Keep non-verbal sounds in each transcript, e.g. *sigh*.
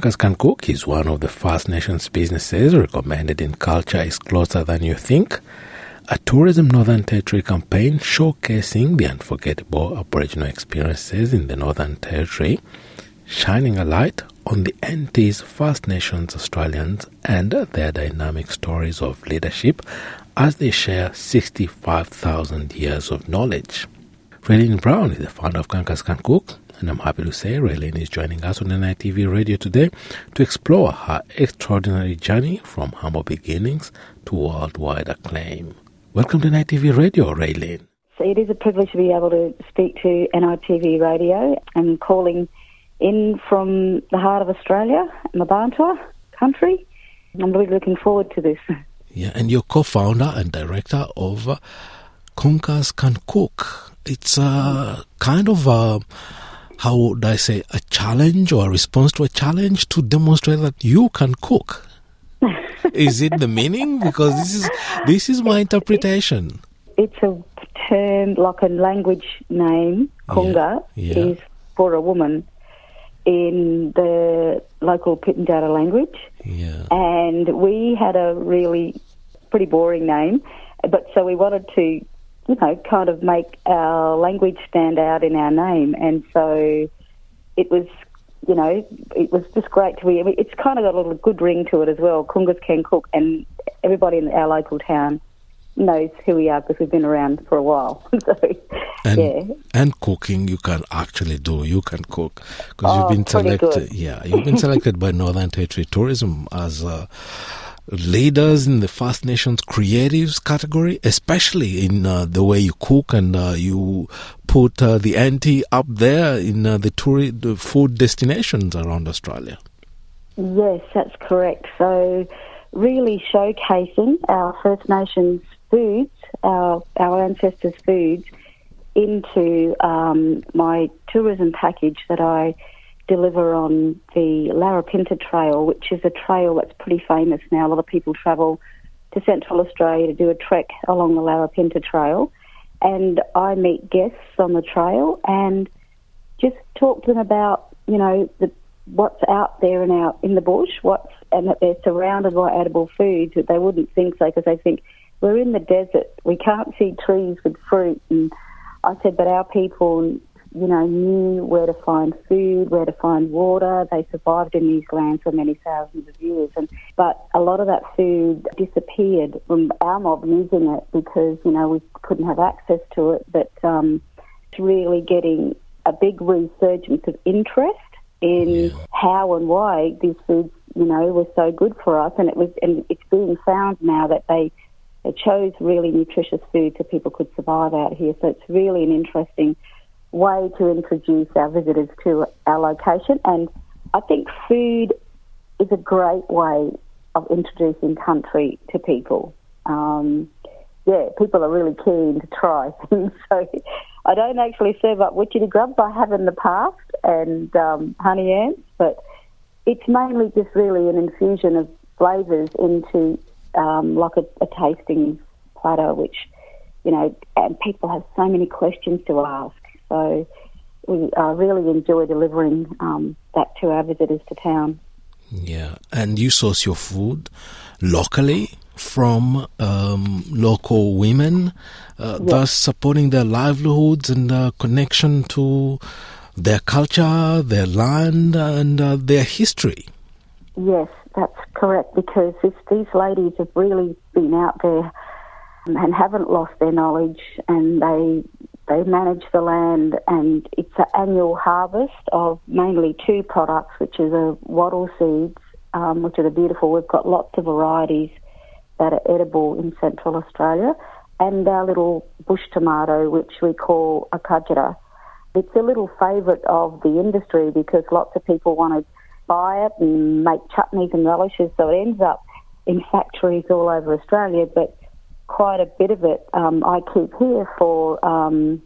Kungkas Can Cook is one of the First Nations businesses recommended in Culture is Closer Than You Think, a Tourism Northern Territory campaign showcasing the unforgettable Aboriginal experiences in the Northern Territory, shining a light on the NT's First Nations Australians and their dynamic stories of leadership as they share 65,000 years of knowledge. Raylene Brown is the founder of Kungkas Can Cook and I'm happy to say Raylene is joining us on NITV Radio today to explore her extraordinary journey from humble beginnings to worldwide acclaim. Welcome to NITV Radio, Raylene. So it is a privilege to be able to speak to NITV Radio. I'm calling in from the heart of Australia, Mparntwe country. I'm really looking forward to this. Yeah, and you're co-founder and director of Kungkas Can Cook. It's a kind of a how would I say, a challenge or a response to a challenge to demonstrate that you can cook. *laughs* is it the meaning? Because this is this is my interpretation. It's a term like a language name. Kungka yeah, yeah. is for a woman in the local Pitjantjatjara language. Yeah. And we had a really pretty boring name, but so we wanted to you know, kind of make our language stand out in our name. And so it was, you know, it was just great to be. It's kind of got a little good ring to it as well. Kungkas can cook, and everybody in our local town knows who we are because we've been around for a while. *laughs* so, and, yeah. and cooking you can actually do. You can cook because oh, you've been selected. Yeah, you've been selected by Northern Territory Tourism as. a leaders in the First Nations creatives category, especially in uh, the way you cook and uh, you put uh, the NT up there in uh, the, tour- the food destinations around Australia. Yes, that's correct. So, really showcasing our First Nations foods, our, our ancestors' foods, into um, my tourism package that I deliver on the Larapinta Trail, which is a trail that's pretty famous now. A lot of people travel to Central Australia to do a trek along the Larapinta Trail. And I meet guests on the trail and just talk to them about, you know, the, what's out there and out in the bush, what's and that they're surrounded by edible foods that they wouldn't think so because they think we're in the desert, we can't see trees with fruit. And I said, but our people you know, knew where to find food, where to find water. They survived in these lands for many thousands of years. And but a lot of that food disappeared from our mob using it because you know we couldn't have access to it. But um, it's really getting a big resurgence of interest in yeah. how and why these foods, you know, were so good for us. And it was, and it's being found now that they they chose really nutritious food so people could survive out here. So it's really an interesting way to introduce our visitors to our location. And I think food is a great way of introducing country to people. Um, yeah, people are really keen to try *laughs* things. So I don't actually serve up witchetty grubs. I have in the past and um, honey ants, but it's mainly just really an infusion of flavours into um, like a, a tasting platter, which you know, and people have so many questions to ask. So we uh, really enjoy delivering um, that to our visitors to town. Yeah, and you source your food locally from um, local women, uh, yes. thus supporting their livelihoods and uh, connection to their culture, their land, and uh, their history. Yes, that's correct because this, these ladies have really been out there and haven't lost their knowledge and they they manage the land, and it's an annual harvest of mainly two products, which are the wattle seeds, um, which are beautiful. We've got lots of varieties that are edible in Central Australia, and our little bush tomato, which we call a kajara. It's a little favourite of the industry because lots of people want to buy it and make chutneys and relishes, so it ends up in factories all over Australia, but quite a bit of it um, I keep here for um,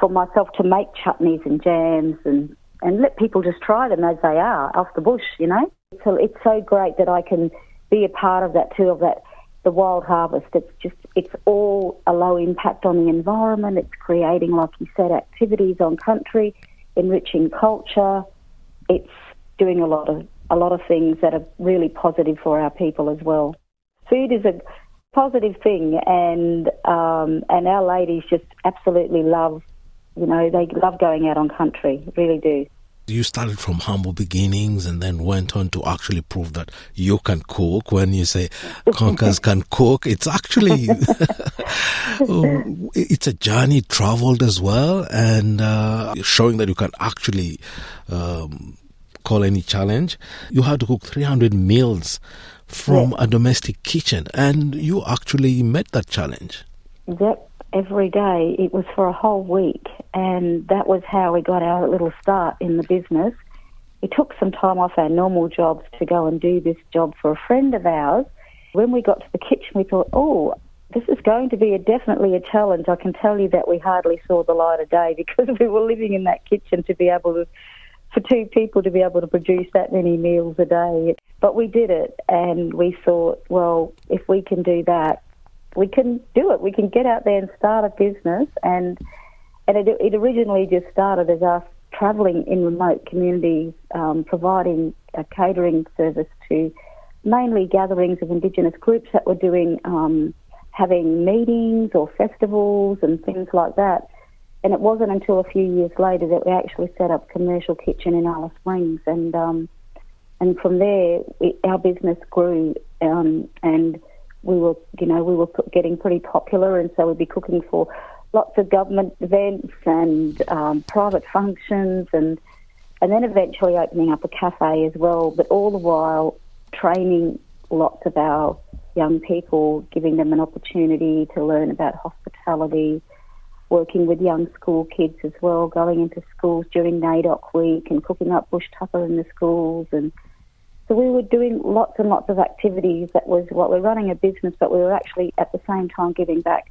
for myself to make chutneys and jams and and let people just try them as they are off the bush. You know, so it's so great that I can be a part of that too of that the wild harvest. It's just it's all a low impact on the environment. It's creating, like you said, activities on country, enriching culture. It's doing a lot of a lot of things that are really positive for our people as well. Food is a positive thing, and um, and our ladies just absolutely love, you know, they love going out on country, really do. You started from humble beginnings and then went on to actually prove that you can cook. When you say Kungkas *laughs* can cook, it's actually *laughs* it's a journey traveled as well, and uh, showing that you can actually um, call any challenge. You had to cook 300 meals from a domestic kitchen, and you actually met that challenge. Yep, every day. It was for a whole week, and that was how we got our little start in the business. We took some time off our normal jobs to go and do this job for a friend of ours. When we got to the kitchen, we thought, oh, this is going to be a, definitely a challenge. I can tell you that we hardly saw the light of day *laughs* because we were living in that kitchen to be able to for two people to be able to produce that many meals a day. But we did it, and we thought, well, if we can do that, we can do it. We can get out there and start a business. And and it, it originally just started as us travelling in remote communities, um, providing a catering service to mainly gatherings of Indigenous groups that were doing um, having meetings or festivals and things like that. And it wasn't until a few years later that we actually set up commercial kitchen in Alice Springs, and um, and from there our business grew, um, and we were you know we were getting pretty popular, and so we'd be cooking for lots of government events and um, private functions, and and then eventually opening up a cafe as well. But all the while training lots of our young people, giving them an opportunity to learn about hospitality working with young school kids as well, going into schools during NAIDOC week and cooking up bush tucker in the schools. And so we were doing lots and lots of activities that was what we're running a business, but we were actually at the same time giving back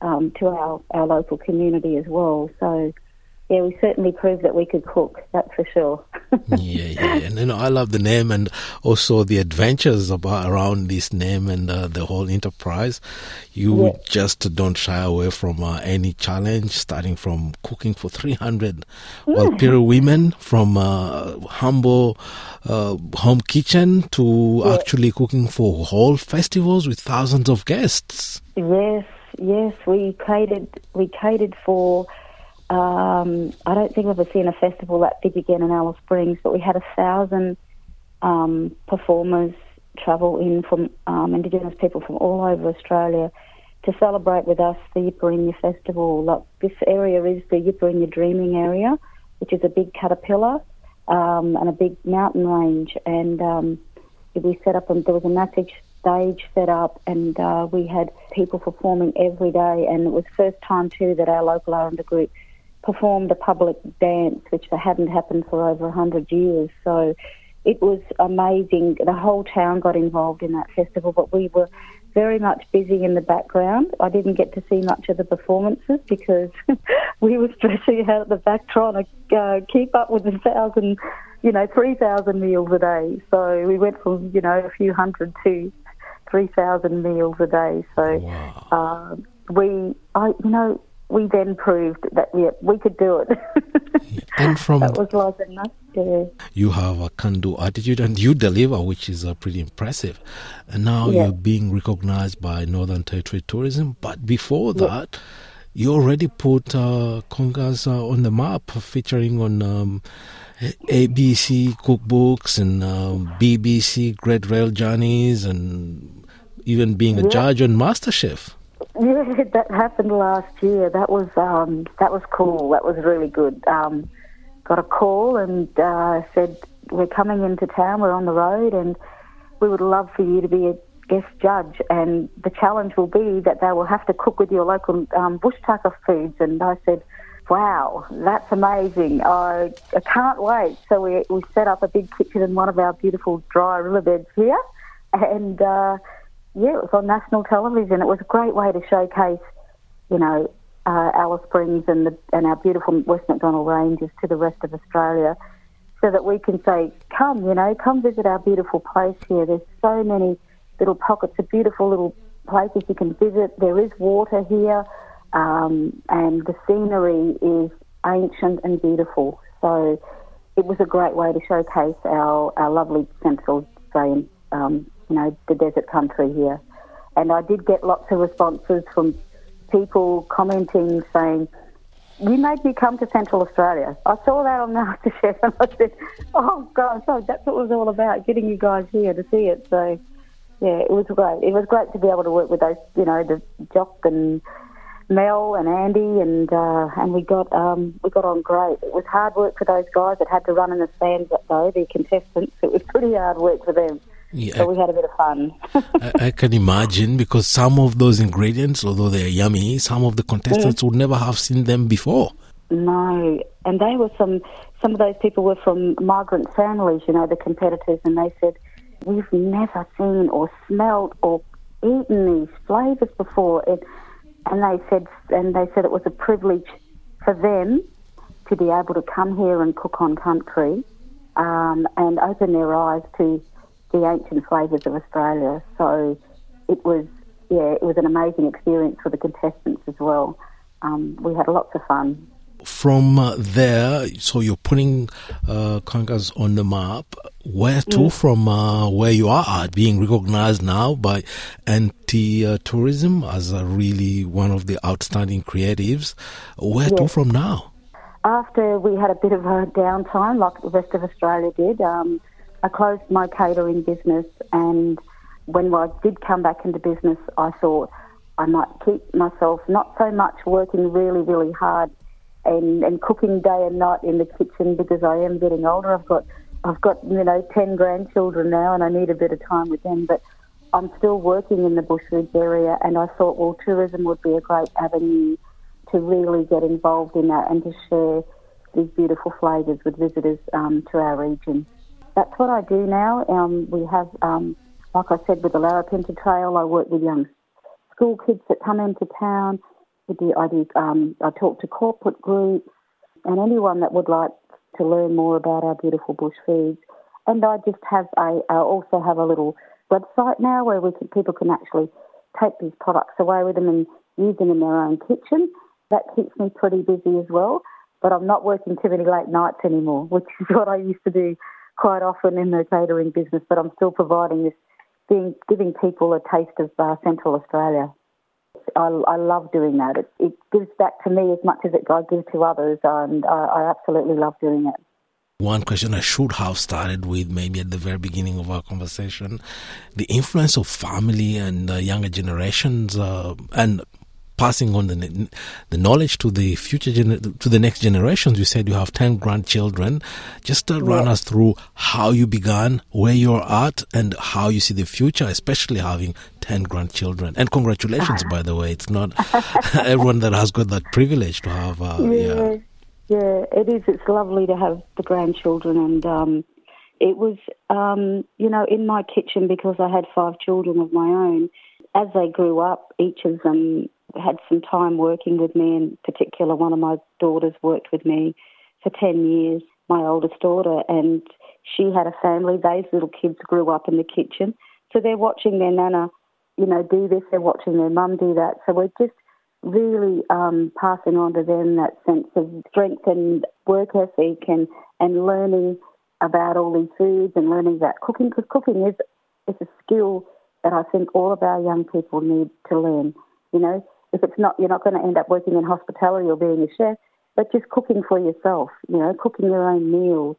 um, to our, our local community as well. So yeah, we certainly proved that we could cook. That's for sure. *laughs* yeah, yeah, and you know, I love the name and also the adventures about around this name and uh, the whole enterprise. You yeah. just don't shy away from uh, any challenge, starting from cooking for three hundred well, Piru women from uh, humble uh, home kitchen to yeah. actually cooking for whole festivals with thousands of guests. Yes, yes, we catered. We catered for um, I don't think we've ever seen a festival that big again in Alice Springs, but we had a thousand um, performers travel in from um, Indigenous people from all over Australia to celebrate with us the Yipirinya Festival. This area is the Yipirinya Dreaming Area, which is a big caterpillar um, and a big mountain range. And um, we set up, and there was a massive stage set up, and uh, we had people performing every day. And it was first time too that our local Aranda group performed a public dance, which hadn't happened for over 100 years. So it was amazing. The whole town got involved in that festival, but we were very much busy in the background. I didn't get to see much of the performances because *laughs* we were stretching out at the back trying to uh, keep up with the thousand, you know, 3,000 meals a day. So we went from, you know, a few hundred to 3,000 meals a day. So wow. uh, we, I, you know, we then proved that we, we could do it. *laughs* and from that was like enough. Yeah. You have a can-do attitude, and you deliver, which is uh, pretty impressive. And now yeah. you're being recognized by Northern Territory Tourism. But before that, yeah. you already put uh, Kungkas uh, on the map, featuring on. Um, ABC cookbooks and um, BBC Great Rail Journeys, and even being a judge on MasterChef. Yeah, *laughs* that happened last year. That was um, that was cool. That was really good. Um, got a call and uh, said we're coming into town. We're on the road, and we would love for you to be a guest judge. And the challenge will be that they will have to cook with your local um, bush tucker foods. And I said, "Wow, that's amazing! I, I can't wait." So we we set up a big kitchen in one of our beautiful dry riverbeds here, and. Uh, yeah, it was on national television. It was a great way to showcase, you know, uh, Alice Springs and the and our beautiful West Macdonnell Ranges to the rest of Australia, so that we can say, come, you know, come visit our beautiful place here. There's so many little pockets of beautiful little places you can visit. There is water here, um, and the scenery is ancient and beautiful. So it was a great way to showcase our, our lovely Central Australian, um, you know, the desert country here. And I did get lots of responses from people commenting saying, you made me come to Central Australia. I saw that on *laughs* MasterChef and I said, oh, God, so that's what it was all about, getting you guys here to see it. So, yeah, it was great. It was great to be able to work with those, you know, the Jock and Mel and Andy, and uh, and we got um, we got on great. It was hard work for those guys that had to run in the stands, though the contestants. It was pretty hard work for them. Yeah, so we had a bit of fun. I, I, can imagine because some of those ingredients, although they are yummy, some of the contestants would never have seen them before. No, and they were some. Some of those people were from migrant families, you know, the competitors, and they said, "We've never seen or smelled or eaten these flavors before." It, and they said, and they said it was a privilege for them to be able to come here and cook on country um, and open their eyes to the ancient flavours of Australia. So it was, yeah, it was an amazing experience for the contestants as well. Um, we had lots of fun. From uh, there, so you're putting uh, on the map. Where to from uh, where you are at, being recognized now by NT tourism as a really one of the outstanding creatives. Where yes. to from now? After we had a bit of a downtime, like the rest of Australia did, um, I closed my catering business, and when I did come back into business, I thought I might keep myself not so much working really, really hard and, and cooking day and night in the kitchen because I am getting older. I've got I've got you know ten grandchildren now, and I need a bit of time with them. But I'm still working in the bushfoods area, and I thought, well, tourism would be a great avenue to really get involved in that and to share these beautiful flavours with visitors um, to our region that's what I do now. Um, we have, um, like I said, with the Larapinta Trail, I work with young school kids that come into town. I do, I, do, um, I talk to corporate groups and anyone that would like to learn more about our beautiful bush foods. And I just have a, I also have a little website now where we can, people can actually take these products away with them and use them in their own kitchen. That keeps me pretty busy as well. But I'm not working too many late nights anymore, *laughs* which is what I used to do quite often in the catering business, but I'm still providing this, being, giving people a taste of uh, Central Australia. I, I, love doing that. It, it, gives back to me as much as it I give to others, and I, I absolutely love doing it. One question I should have started with, maybe at the very beginning of our conversation, the influence of family and uh, younger generations, uh, and passing on the the knowledge to the future gener- to the next generations. You said you have ten grandchildren. Just uh, run us through how you began, where you're at, and how you see the future, especially having ten grandchildren. And congratulations, by the way. It's not *laughs* everyone that has got that privilege to have. Uh, yeah, yeah, yeah, it is. It's lovely to have the grandchildren, and um, it was, um, you know, in my kitchen because I had five children of my own. As they grew up, each of them had some time working with me. In particular, one of my daughters worked with me for 10 years, my oldest daughter, and she had a family. Those little kids grew up in the kitchen. So they're watching their nana, you know, do this, they're watching their mum do that. So we're just really um, passing on to them that sense of strength and work ethic and, and learning about all these foods and learning about cooking because cooking is, is a skill that I think all of our young people need to learn. You know, if it's not, you're not going to end up working in hospitality or being a chef, but just cooking for yourself, you know, cooking your own meals.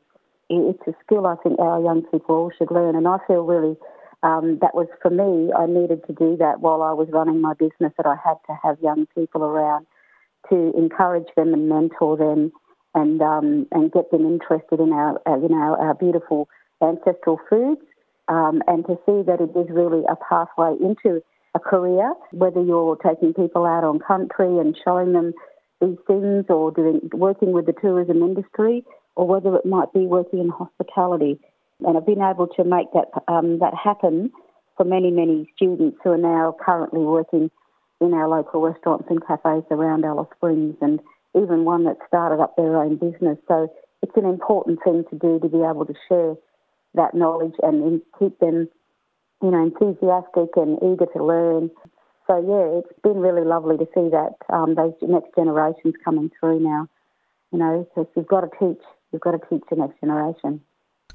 It's a skill I think our young people all should learn. And I feel really um, that was for me, I needed to do that while I was running my business, that I had to have young people around to encourage them and mentor them and um, and get them interested in our, our you know our beautiful ancestral foods um, and to see that it is really a pathway into a career, whether you're taking people out on country and showing them these things or doing working with the tourism industry or whether it might be working in hospitality. And I've been able to make that um, that happen for many, many students who are now currently working in our local restaurants and cafes around Alice Springs and even one that started up their own business. So it's an important thing to do to be able to share that knowledge and keep them you know, enthusiastic and eager to learn. So yeah, it's been really lovely to see that um, those next generations coming through now. You know, because you've got to teach you've got to teach the next generation.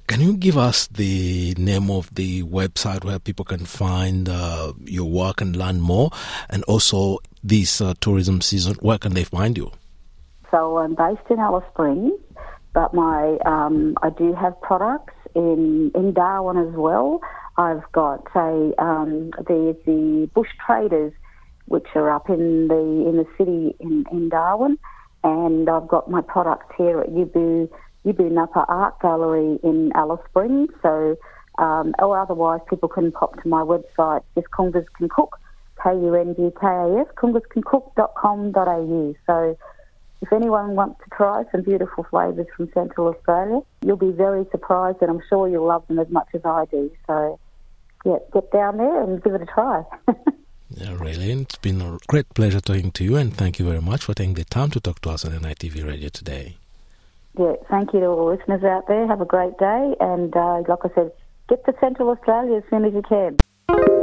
Can you give us the name of the website where people can find uh, your work and learn more? And also, this uh, tourism season, where can they find you? So I'm based in Alice Springs, but my um, I do have products in in Darwin as well. I've got say um, the the bush traders, which are up in the in the city in, in Darwin, and I've got my products here at Yubu Yubu Napa Art Gallery in Alice Springs. So, um, or otherwise, people can pop to my website, just Kungkas Can Cook, K U N G K A S, kungkascancook.com.au. So if anyone wants to try some beautiful flavours from Central Australia, you'll be very surprised and I'm sure you'll love them as much as I do. So, yeah, get down there and give it a try. *laughs* yeah, really. It's been a great pleasure talking to you and thank you very much for taking the time to talk to us on NITV Radio today. Yeah, thank you to all the listeners out there. Have a great day and, uh, like I said, get to Central Australia as soon as you can.